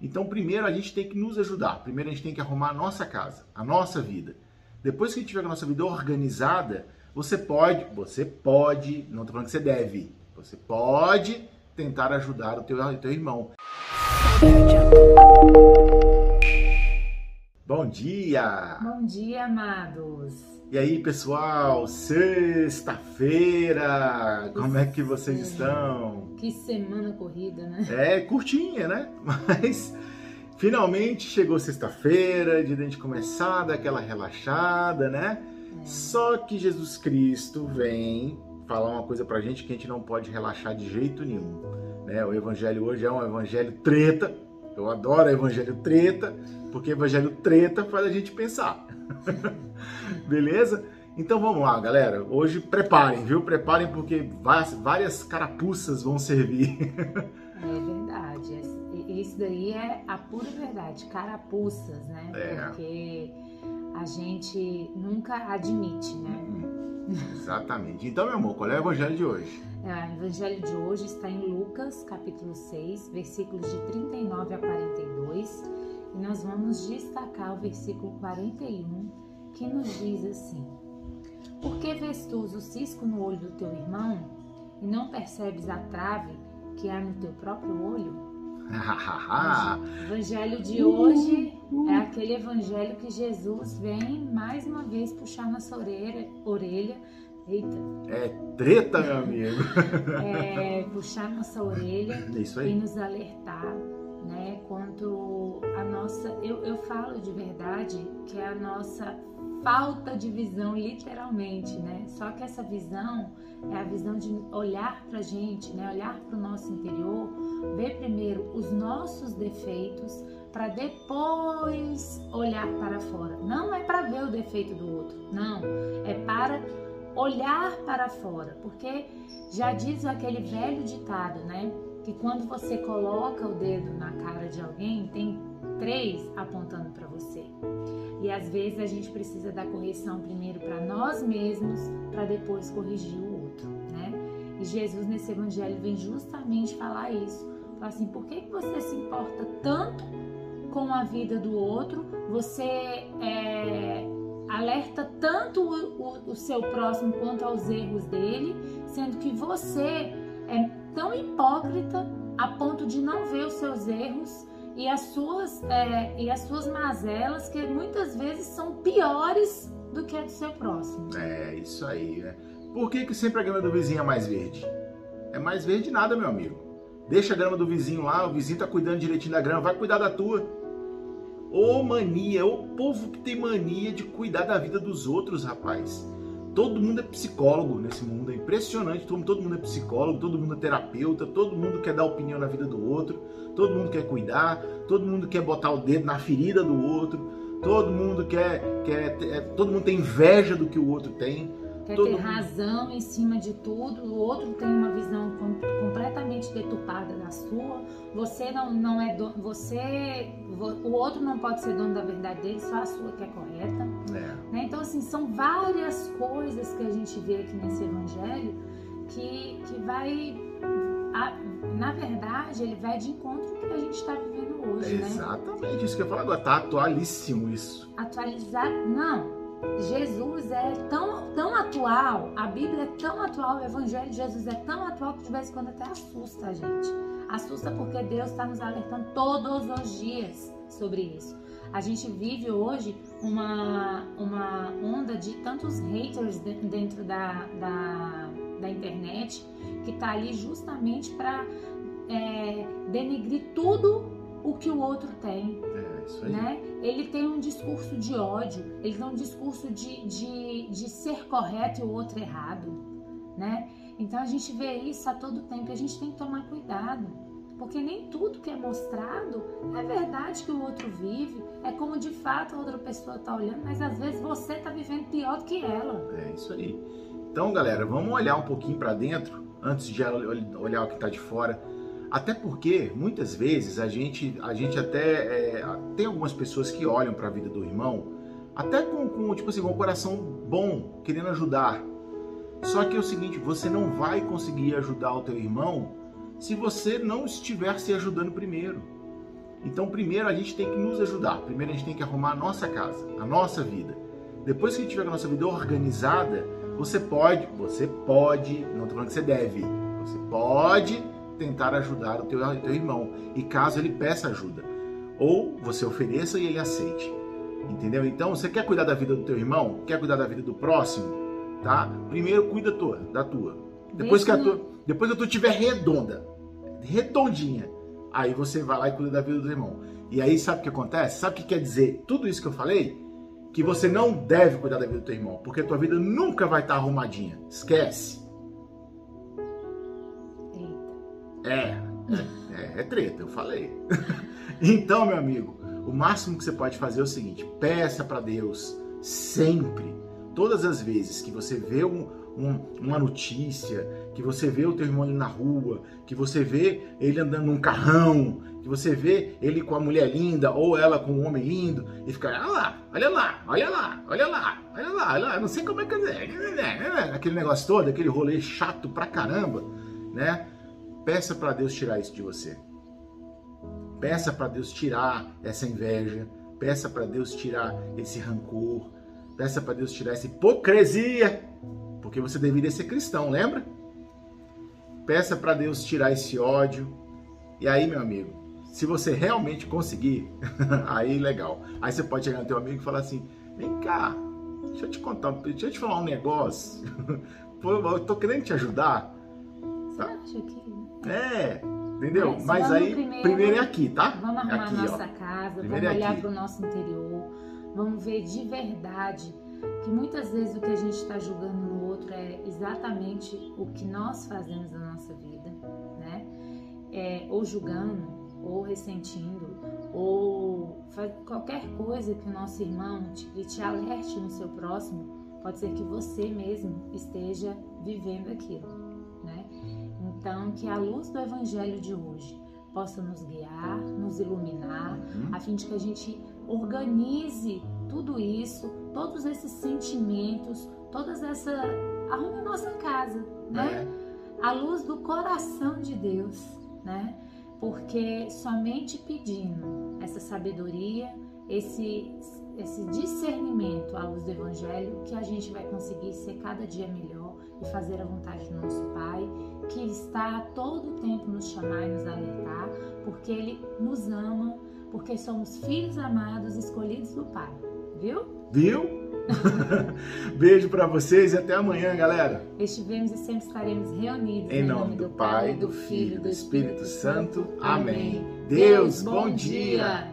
Então, primeiro a gente tem que nos ajudar. Primeiro a gente tem que arrumar a nossa casa, a nossa vida. Depois que a gente tiver a nossa vida organizada, você pode, você pode, não estou falando que você deve, você pode tentar ajudar o teu, o teu irmão. Bom dia! Bom dia, amados! E aí, pessoal, sexta-feira, como é que vocês estão? Que semana corrida, né? É, curtinha, né? Mas finalmente chegou sexta-feira, de a gente começar daquela relaxada, né? É. Só que Jesus Cristo vem falar uma coisa pra gente que a gente não pode relaxar de jeito nenhum. Né? O evangelho hoje é um evangelho treta, eu adoro evangelho treta, porque evangelho treta faz a gente pensar. Beleza? Então vamos lá, galera. Hoje preparem, viu? Preparem porque várias carapuças vão servir. É verdade. Isso daí é a pura verdade, carapuças, né? É. Porque a gente nunca admite, né? Exatamente. Então, meu amor, qual é o evangelho de hoje? É, o evangelho de hoje está em Lucas, capítulo 6, versículos de 39 a 42, e nós vamos destacar o versículo 41, que nos diz assim: Por que vês tu o cisco no olho do teu irmão e não percebes a trave que há no teu próprio olho? o evangelho de hoje é aquele evangelho que Jesus vem mais uma vez puxar nossa orelha, orelha Eita. É treta, meu amigo. é, puxar nossa orelha é e nos alertar, né? Quanto nossa. Eu, eu falo de verdade que é a nossa falta de visão, literalmente, né? Só que essa visão é a visão de olhar pra gente, né? Olhar para o nosso interior, ver primeiro os nossos defeitos, para depois olhar para fora. Não é para ver o defeito do outro, não. É para olhar para fora, porque já diz aquele velho ditado, né? Que quando você coloca o dedo na cara de alguém, tem três apontando para você. E às vezes a gente precisa dar correção primeiro para nós mesmos, para depois corrigir o outro, né? E Jesus nesse evangelho vem justamente falar isso. Fala assim, por que, que você se importa tanto com a vida do outro? Você é, alerta tanto o, o, o seu próximo quanto aos erros dele, sendo que você é tão hipócrita a ponto de não ver os seus erros e as suas, é, e as suas mazelas, que muitas vezes são piores do que a do seu próximo. É, isso aí, né? Por que, que sempre a grama do vizinho é mais verde? É mais verde nada, meu amigo. Deixa a grama do vizinho lá, o vizinho tá cuidando direitinho da grama, vai cuidar da tua. Ô mania, o povo que tem mania de cuidar da vida dos outros, rapaz. Todo mundo é psicólogo nesse mundo, é impressionante. Todo mundo é psicólogo, todo mundo é terapeuta, todo mundo quer dar opinião na vida do outro, todo mundo quer cuidar, todo mundo quer botar o dedo na ferida do outro, todo mundo quer, quer é, todo mundo tem inveja do que o outro tem quer Todo ter mundo. razão em cima de tudo, o outro tem uma visão completamente deturpada da sua. Você não, não é você o outro não pode ser dono da verdade dele, só a sua que é correta. É. Né? Então assim são várias coisas que a gente vê aqui nesse evangelho que que vai a, na verdade ele vai de encontro que a gente está vivendo hoje, é Exatamente, isso que eu falo agora, tá atualíssimo isso. Atualizar, não, Jesus é tão, tão atual, a Bíblia é tão atual, o Evangelho de Jesus é tão atual que de vez em quando até assusta a gente. Assusta porque Deus está nos alertando todos os dias sobre isso. A gente vive hoje uma, uma onda de tantos haters dentro da, da, da internet que está ali justamente para é, denegrir tudo o que o outro tem. É, isso aí. Né? Ele tem um discurso de ódio, ele tem um discurso de, de, de ser correto e o outro errado. Né? Então a gente vê isso a todo tempo e a gente tem que tomar cuidado. Porque nem tudo que é mostrado é verdade que o outro vive, é como de fato a outra pessoa está olhando, mas às vezes você está vivendo pior do que ela. É isso aí. Então, galera, vamos olhar um pouquinho para dentro antes de olhar o que está de fora até porque muitas vezes a gente, a gente até é, tem algumas pessoas que olham para a vida do irmão até com, com tipo assim, com um coração bom, querendo ajudar. Só que é o seguinte, você não vai conseguir ajudar o teu irmão se você não estiver se ajudando primeiro. Então, primeiro a gente tem que nos ajudar. Primeiro a gente tem que arrumar a nossa casa, a nossa vida. Depois que a gente tiver a nossa vida organizada, você pode, você pode, não estou falando que você deve, você pode tentar ajudar o teu, teu irmão. E caso ele peça ajuda, ou você ofereça e ele aceite. Entendeu? Então, você quer cuidar da vida do teu irmão? Quer cuidar da vida do próximo? Tá? Primeiro cuida tua, da tua. Depois que a tua, depois que a tua tiver redonda, redondinha, aí você vai lá e cuida da vida do irmão. E aí sabe o que acontece? Sabe o que quer dizer tudo isso que eu falei? Que você não deve cuidar da vida do teu irmão, porque a tua vida nunca vai estar arrumadinha. Esquece. É, é, é, treta, eu falei. então, meu amigo, o máximo que você pode fazer é o seguinte: peça para Deus sempre, todas as vezes que você vê um, um, uma notícia, que você vê o teu irmão na rua, que você vê ele andando num carrão, que você vê ele com a mulher linda ou ela com um homem lindo e fica, olha lá, olha lá, olha lá, olha lá, olha lá, olha lá, não sei como é que é, aquele negócio todo, aquele rolê chato pra caramba, né? Peça para Deus tirar isso de você. Peça para Deus tirar essa inveja, peça para Deus tirar esse rancor, peça para Deus tirar essa hipocrisia, porque você deveria ser cristão, lembra? Peça para Deus tirar esse ódio. E aí, meu amigo, se você realmente conseguir, aí legal. Aí você pode chegar no teu amigo e falar assim: "Vem cá, deixa eu te contar, deixa eu te falar um negócio. eu tô querendo te ajudar." Você acha que é, entendeu? Mas, Mas aí, primeiro, primeiro, é aqui, tá? Vamos arrumar aqui, nossa ó. casa, primeiro vamos é olhar para o nosso interior, vamos ver de verdade que muitas vezes o que a gente está julgando no outro é exatamente o que nós fazemos na nossa vida, né? É, ou julgando, ou ressentindo, ou qualquer coisa que o nosso irmão te, que te alerte no seu próximo, pode ser que você mesmo esteja vivendo aquilo? Então, que a luz do Evangelho de hoje possa nos guiar, nos iluminar, uhum. a fim de que a gente organize tudo isso, todos esses sentimentos, todas essa. arrume a nossa casa, né? É. A luz do coração de Deus, né? Porque somente pedindo essa sabedoria, esse, esse discernimento à luz do Evangelho, que a gente vai conseguir ser cada dia melhor e fazer a vontade do nosso Pai, que está a todo tempo nos chamar e nos alertar, porque Ele nos ama, porque somos filhos amados, escolhidos do Pai. Viu? Viu? Beijo para vocês e até amanhã, galera. Estivemos e sempre estaremos reunidos. Em, nome, nome do, do Pai, do Filho e do Espírito, Espírito Santo. Amém. Deus, bom dia.